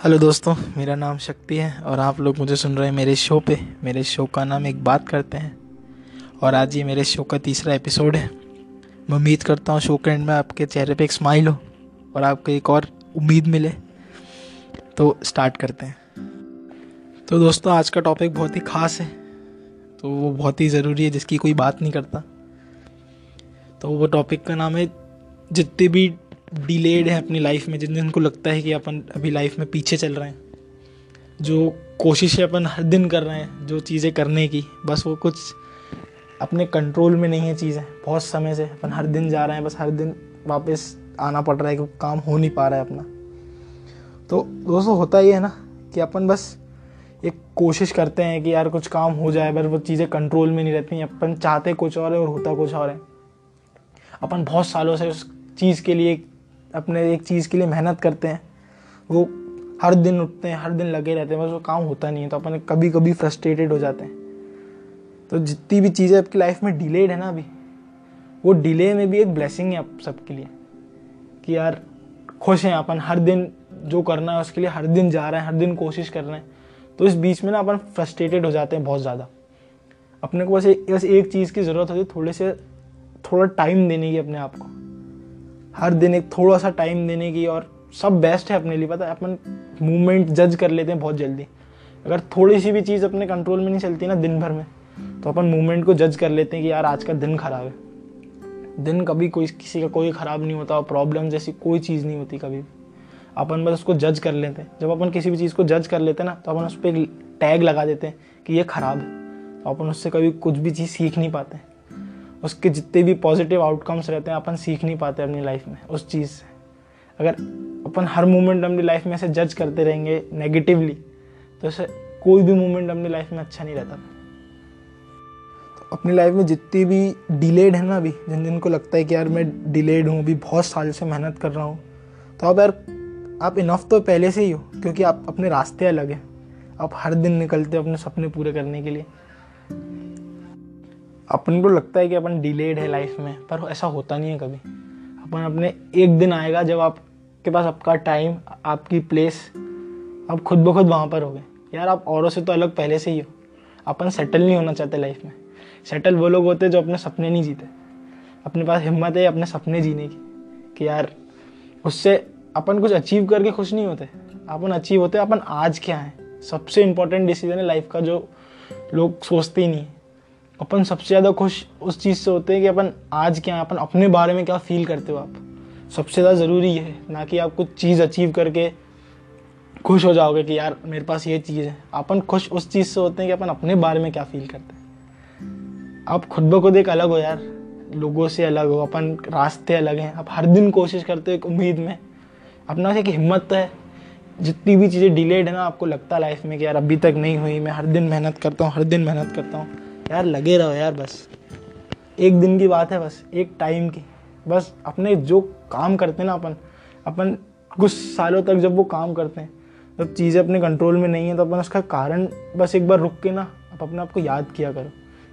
Hello दोस्तों, मेरा नाम शक्ति है और आप लोग मुझे सुन रहे हैं मेरे शो पे। मेरे शो का नाम एक बात करते हैं और आज ये मेरे शो का तीसरा एपिसोड है। मैं उम्मीद करता हूँ शो के एंड में आपके चेहरे पे एक स्माइल हो और आपको एक और उम्मीद मिले। तो स्टार्ट करते हैं। तो दोस्तों, आज का टॉपिक बहुत ही ख़ास है। तो वो बहुत ही ज़रूरी है, जिसकी कोई बात नहीं करता। तो वो टॉपिक का नाम है जितने भी डिलेड है अपनी लाइफ में जिन जिनको लगता है कि अपन अभी लाइफ में पीछे चल रहे हैं। जो कोशिशें अपन हर दिन कर रहे हैं, जो चीज़ें करने की, बस वो कुछ अपने कंट्रोल में नहीं है चीज़ें। बहुत समय से अपन हर दिन जा रहे हैं, बस हर दिन वापस आना पड़ रहा है कि काम हो नहीं पा रहा है अपना। तो दोस्तों, होता ही है ना कि अपन बस एक कोशिश करते हैं कि यार कुछ काम हो जाए बस वो चीज़ें कंट्रोल में नहीं रहती अपन चाहते कुछ और है और होता कुछ और है। अपन बहुत सालों से उस चीज़ के लिए अपने एक चीज़ के लिए मेहनत करते हैं। वो हर दिन उठते हैं, हर दिन लगे रहते हैं, बस वो काम होता नहीं है तो अपन कभी कभी फ्रस्ट्रेटेड हो जाते हैं। तो जितनी भी चीज़ें आपकी लाइफ में डिलेड है ना अभी, वो डिले में भी एक ब्लेसिंग है आप सबके लिए। कि यार, खुश हैं अपन, हर दिन जो करना है उसके लिए हर दिन जा रहे हैं, हर दिन कोशिश कर रहे हैं। तो इस बीच में ना अपन फ्रस्ट्रेटेड हो जाते हैं बहुत ज़्यादा। अपने को बस बस एक चीज़ की ज़रूरत होती है, थोड़े से, थोड़ा टाइम देने की अपने आप को। हर दिन एक थोड़ा सा टाइम देने की और सब बेस्ट है अपने लिए। पता है, अपन मूवमेंट जज कर लेते हैं बहुत जल्दी। अगर थोड़ी सी भी चीज़ अपने कंट्रोल में नहीं चलती ना दिन भर में तो अपन मूवमेंट को जज कर लेते हैं कि यार आज का दिन खराब है। दिन कभी कोई, किसी का कोई ख़राब नहीं होता प्रॉब्लम जैसी कोई चीज़ नहीं होती कभी भी। अपन बस उसको जज कर लेते हैं। जब अपन किसी भी चीज़ को जज कर लेते हैं ना तो अपन उस पर टैग लगा देते हैं कि ये ख़राब है। तो अपन उससे कभी कुछ भी चीज़ सीख नहीं पाते। उसके जितने भी पॉजिटिव आउटकम्स रहते हैं, अपन सीख नहीं पाते अपनी लाइफ में, उस चीज़ से। अगर अपन हर मोमेंट अपनी लाइफ में ऐसे जज करते रहेंगे नेगेटिवली तो ऐसे कोई भी मोमेंट अपनी लाइफ में अच्छा नहीं रहता। तो अपनी लाइफ में जितनी भी डिलेड है ना अभी, जिन जिनको लगता है कि यार मैं डिलेड हूँ, अभी बहुत साल से मेहनत कर रहा हूँ तो अब यार, आप इनफ तो पहले से ही हो, क्योंकि आप अपने रास्ते अलग हैं। आप हर दिन निकलते हो अपने सपने पूरे करने के लिए। अपन को लगता है कि अपन डिलेड है लाइफ में, पर ऐसा होता नहीं है कभी। अपन अपने एक दिन आएगा जब आपके पास आपका टाइम आपकी प्लेस आप खुद ब खुद वहाँ पर हो गए यार, आप औरों से तो अलग पहले से ही हो। अपन सेटल नहीं होना चाहते लाइफ में। सेटल वो लोग होते जो अपने सपने नहीं जीते। अपने पास हिम्मत है अपने सपने जीने की, कि यार, उससे अपन कुछ अचीव करके खुश नहीं होते। अपन अचीव होते, अपन आज क्या है? सबसे इंपॉर्टेंट डिसीज़न है लाइफ का जो लोग सोचते ही नहीं अपन सबसे ज़्यादा खुश उस चीज़ से होते हैं कि अपन आज क्या, अपन अपने बारे में क्या फील करते हो आप? सबसे ज़्यादा ज़रूरी है, ना कि आप कुछ चीज़ अचीव करके खुश हो जाओगे कि यार मेरे पास ये चीज़ है। अपन खुश उस चीज़ से होते हैं कि अपन अपने बारे में क्या फील करते हैं। आप खुद ब खुद एक अलग हो यार, लोगों से अलग हो, अपन रास्ते अलग हैं। आप हर दिन कोशिश करते हो एक उम्मीद में। अपना एक हिम्मत है, जितनी भी चीज़ें डिलेड है ना, आपको लगता है लाइफ में कि यार अभी तक नहीं हुई, मैं हर दिन मेहनत करता हूँ, हर दिन मेहनत करता हूँ। यार, लगे रहो यार, बस। एक दिन की बात है बस, एक टाइम की। बस अपने जो काम करते हैं ना अपन अपन कुछ सालों तक जब वो काम करते हैं, जब चीज़ें अपने कंट्रोल में नहीं है तो अपन उसका कारण बस एक बार रुक के ना आप अपने आप को याद किया करो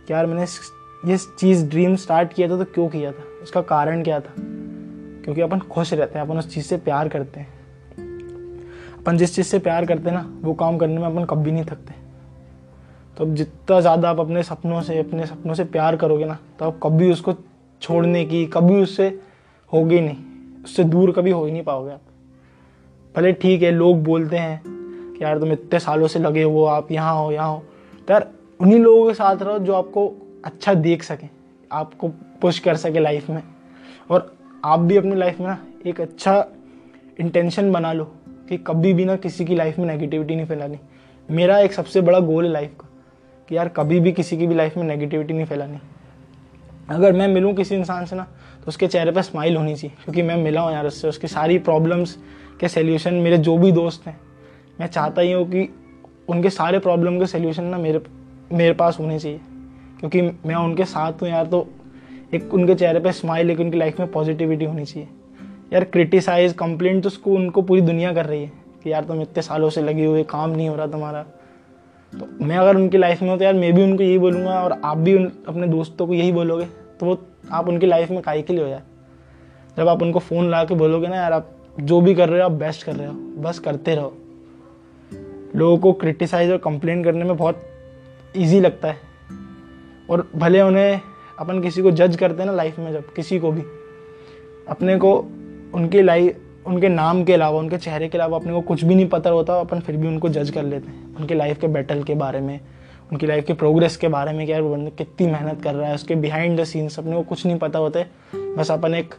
कि यार, मैंने ये चीज़ ड्रीम स्टार्ट किया था तो क्यों किया था? उसका कारण क्या था? क्योंकि अपन खुश रहते हैं, अपन उस चीज़ से प्यार करते हैं। अपन जिस चीज़ से प्यार करते हैं ना, वो काम करने में अपन कभी नहीं थकते। तो अब जितना ज़्यादा आप अपने सपनों से, अपने सपनों से प्यार करोगे ना तो आप कभी उसको छोड़ने की, कभी उससे होगी नहीं। उससे दूर कभी हो ही नहीं पाओगे आप। भले ठीक है, लोग बोलते हैं कि यार तुम इतने सालों से लगे हो, आप यहाँ हो यहाँ हो। तो यार उन्हीं लोगों के साथ रहो जो आपको अच्छा देख सकें, आपको पुश कर सके लाइफ में। और आप भी अपनी लाइफ में ना एक अच्छा इंटेंशन बना लो कि कभी भी ना किसी की लाइफ में नेगेटिविटी नहीं फैलानी। मेरा एक सबसे बड़ा गोल है लाइफ का। कि यार कभी भी किसी की भी लाइफ में नेगेटिविटी नहीं फैलानी। अगर मैं मिलूँ किसी इंसान से ना तो उसके चेहरे पर स्माइल होनी चाहिए, क्योंकि मैं मिला हूँ यार उससे, उसकी सारी प्रॉब्लम्स के सोल्यूशन मेरे जो भी दोस्त हैं, मैं चाहता ही हूँ कि उनके सारे प्रॉब्लम के सोल्यूशन ना मेरे मेरे पास होने चाहिए। क्योंकि मैं उनके साथ हूँ यार तो एक उनके चेहरे पे स्माइल एक उनकी लाइफ में पॉजिटिविटी होनी चाहिए। यार क्रिटिसाइज कंप्लेंट तो उसको, उनको पूरी दुनिया कर रही है कि यार तुम इतने सालों से लगे हुए, काम नहीं हो रहा तुम्हारा। तो मैं अगर उनकी लाइफ में हो तो यार मैं भी उनको यही बोलूँगा और आप भी उन, अपने दोस्तों को यही बोलोगे। तो वो, आप उनकी लाइफ में काई के लिए हो यार? जब आप उनको फ़ोन ला के बोलोगे ना यार, आप जो भी कर रहे हो, आप बेस्ट कर रहे हो। बस करते रहो। लोगों को क्रिटिसाइज और कंप्लेन करने में बहुत ईजी लगता है। और भले उन्हें अपन किसी को जज करते हैं ना लाइफ में जब, किसी को भी, अपने को, उनकी लाइफ उनके नाम के अलावा, उनके चेहरे के अलावा अपने को कुछ भी नहीं पता होता, अपन फिर भी उनको जज कर लेते हैं। उनकी लाइफ के बैटल के बारे में, उनकी लाइफ के प्रोग्रेस के बारे में कि यार वो बंदा कितनी मेहनत कर रहा है, उसके बिहाइंड द सीन्स अपने को कुछ नहीं पता होता बस अपन एक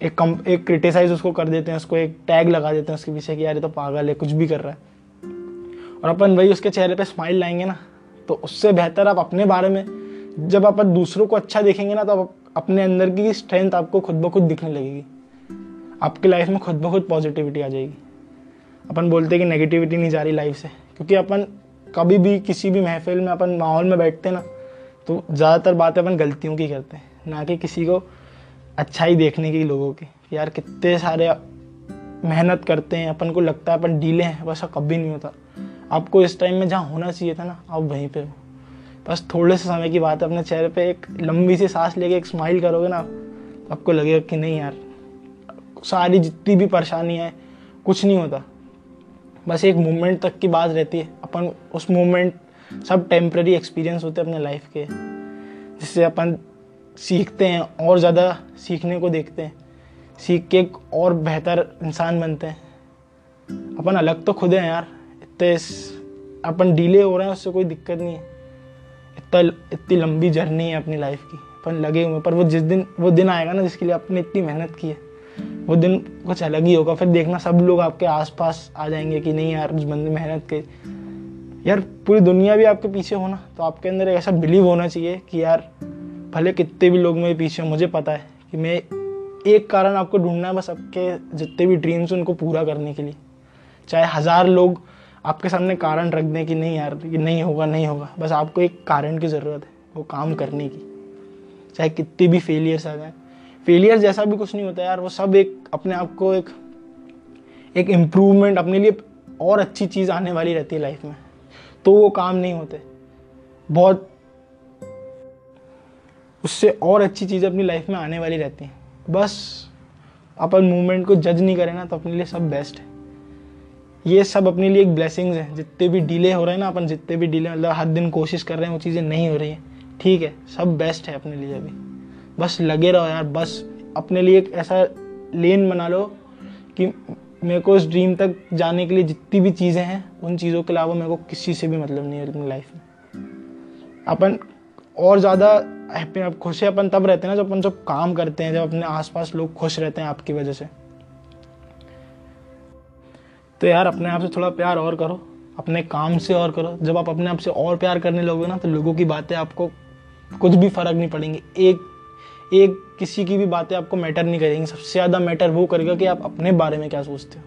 एक कम एक क्रिटिसाइज उसको कर देते हैं, उसको एक टैग लगा देते हैं उसके पीछे कि यार ये तो पागल है, कुछ भी कर रहा है। और अपन वही उसके चेहरे पे स्माइल लाएँगे ना तो उससे बेहतर आप अपने बारे में, जब अपन दूसरों को अच्छा देखेंगे ना तो आप अपने अंदर की स्ट्रेंथ आपको खुद ब खुद दिखने लगेगी। आपकी लाइफ में खुद ब खुद पॉजिटिविटी आ जाएगी। अपन बोलते हैं कि नेगेटिविटी नहीं जा रही लाइफ से। क्योंकि अपन कभी भी किसी भी महफिल में, अपन माहौल में बैठते ना तो ज़्यादातर बातें अपन गलतियों की करते हैं। ना कि किसी को अच्छाई देखने की लोगों की। यार, कितने सारे मेहनत करते हैं, अपन को लगता है अपन डीले हैं वैसा कभी नहीं होता। आपको इस टाइम में जहाँ होना चाहिए था ना, आप वहीं पे हो। बस थोड़े से समय की बात है, अपने चेहरे पे एक लंबी सी सांस लेके एक स्माइल करोगे ना, आपको लगेगा कि नहीं यार सारी जितनी भी परेशानी है, कुछ नहीं होता। बस एक मोमेंट तक की बात रहती है। अपन उस मोमेंट सब टेम्प्रेरी एक्सपीरियंस होते हैं अपने लाइफ के, जिससे अपन सीखते हैं और ज़्यादा सीखने को देखते हैं। सीख के एक और बेहतर इंसान बनते हैं। अपन अलग तो खुद हैं यार। इतने अपन डीले हो रहे हैं, उससे कोई दिक्कत नहीं है। इतना, इतनी लंबी जर्नी है अपनी लाइफ की। अपन लगे हुए पर वो जिस दिन, वो दिन आएगा ना, जिसके लिए आपने इतनी मेहनत की है। वो दिन कुछ अलग ही होगा। फिर देखना सब लोग आपके आसपास आ जाएँगे कि नहीं यार, उस बंदे मेहनत के। यार, पूरी दुनिया भी आपके पीछे होना तो आपके अंदर ऐसा बिलीव होना चाहिए कि यार, भले कितने भी लोग मेरे पीछे मुझे पता है कि मैं एक कारण आपको ढूंढना है बस आपके जितने भी ड्रीम्स हैं उनको पूरा करने के लिए। चाहे हज़ार लोग आपके सामने कारण रख दें कि नहीं यार, ये नहीं होगा नहीं होगा, बस आपको एक कारण की ज़रूरत है, वो काम करने की। चाहे कितनी भी फेलियर्स आ जाए। फेलियर जैसा भी कुछ नहीं होता यार, वो सब एक अपने आप को एक एक इम्प्रूवमेंट अपने लिए और अच्छी चीज़ आने वाली रहती है लाइफ में। तो वो काम नहीं होते। बहुत उससे और अच्छी चीज़ें अपनी लाइफ में आने वाली रहती हैं। बस अपन मूवमेंट को जज नहीं करें ना तो अपने लिए सब बेस्ट है। ये सब अपने लिए एक ब्लेसिंग्स हैं। जितने भी डिले हो रहे हैं ना अपन, जितने भी डिले मतलब हर दिन कोशिश कर रहे हैं, वो चीज़ें नहीं हो रही हैं। ठीक है, सब बेस्ट है अपने लिए अभी। बस लगे रहो यार, बस अपने लिए एक ऐसा लेन बना लो कि मेरे को इस ड्रीम तक जाने के लिए जितनी भी चीज़ें हैं, उन चीज़ों के अलावा मेरे को किसी से भी मतलब नहीं है अपनी लाइफ में। अपन और ज़्यादा हैप्पी खुश है, अपन तब रहते हैं ना जब अपन जब काम करते हैं, जब अपने आसपास लोग खुश रहते हैं आपकी वजह से। तो यार, अपने आप से थोड़ा प्यार और करो, अपने काम से और करो। जब आप अपने आप से और प्यार करने लगोगे ना तो लोगों की बातें आपको कुछ भी फ़र्क नहीं पड़ेंगे। एक एक किसी की भी बातें आपको मैटर नहीं करेंगी। सबसे ज़्यादा मैटर वो करेगा कि आप अपने बारे में क्या सोचते हो।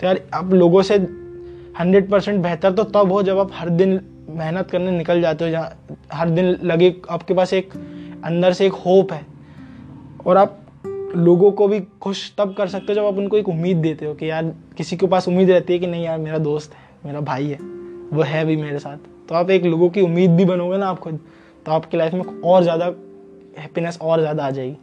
तो यार, आप लोगों से हंड्रेड परसेंट बेहतर तो तब हो जब आप हर दिन मेहनत करने निकल जाते हो, जहाँ हर दिन लगे आपके पास एक, अंदर से एक होप है। और आप लोगों को भी खुश तब कर सकते हो जब आप उनको एक उम्मीद देते हो कि यार, किसी के पास उम्मीद रहती है कि नहीं यार, मेरा दोस्त है, मेरा भाई है, वो है भी मेरे साथ। तो आप एक लोगों की उम्मीद भी बनोगे ना आप खुद तो आपकी लाइफ में और ज़्यादा हैप्पीनेस और ज़्यादा आ जाएगी।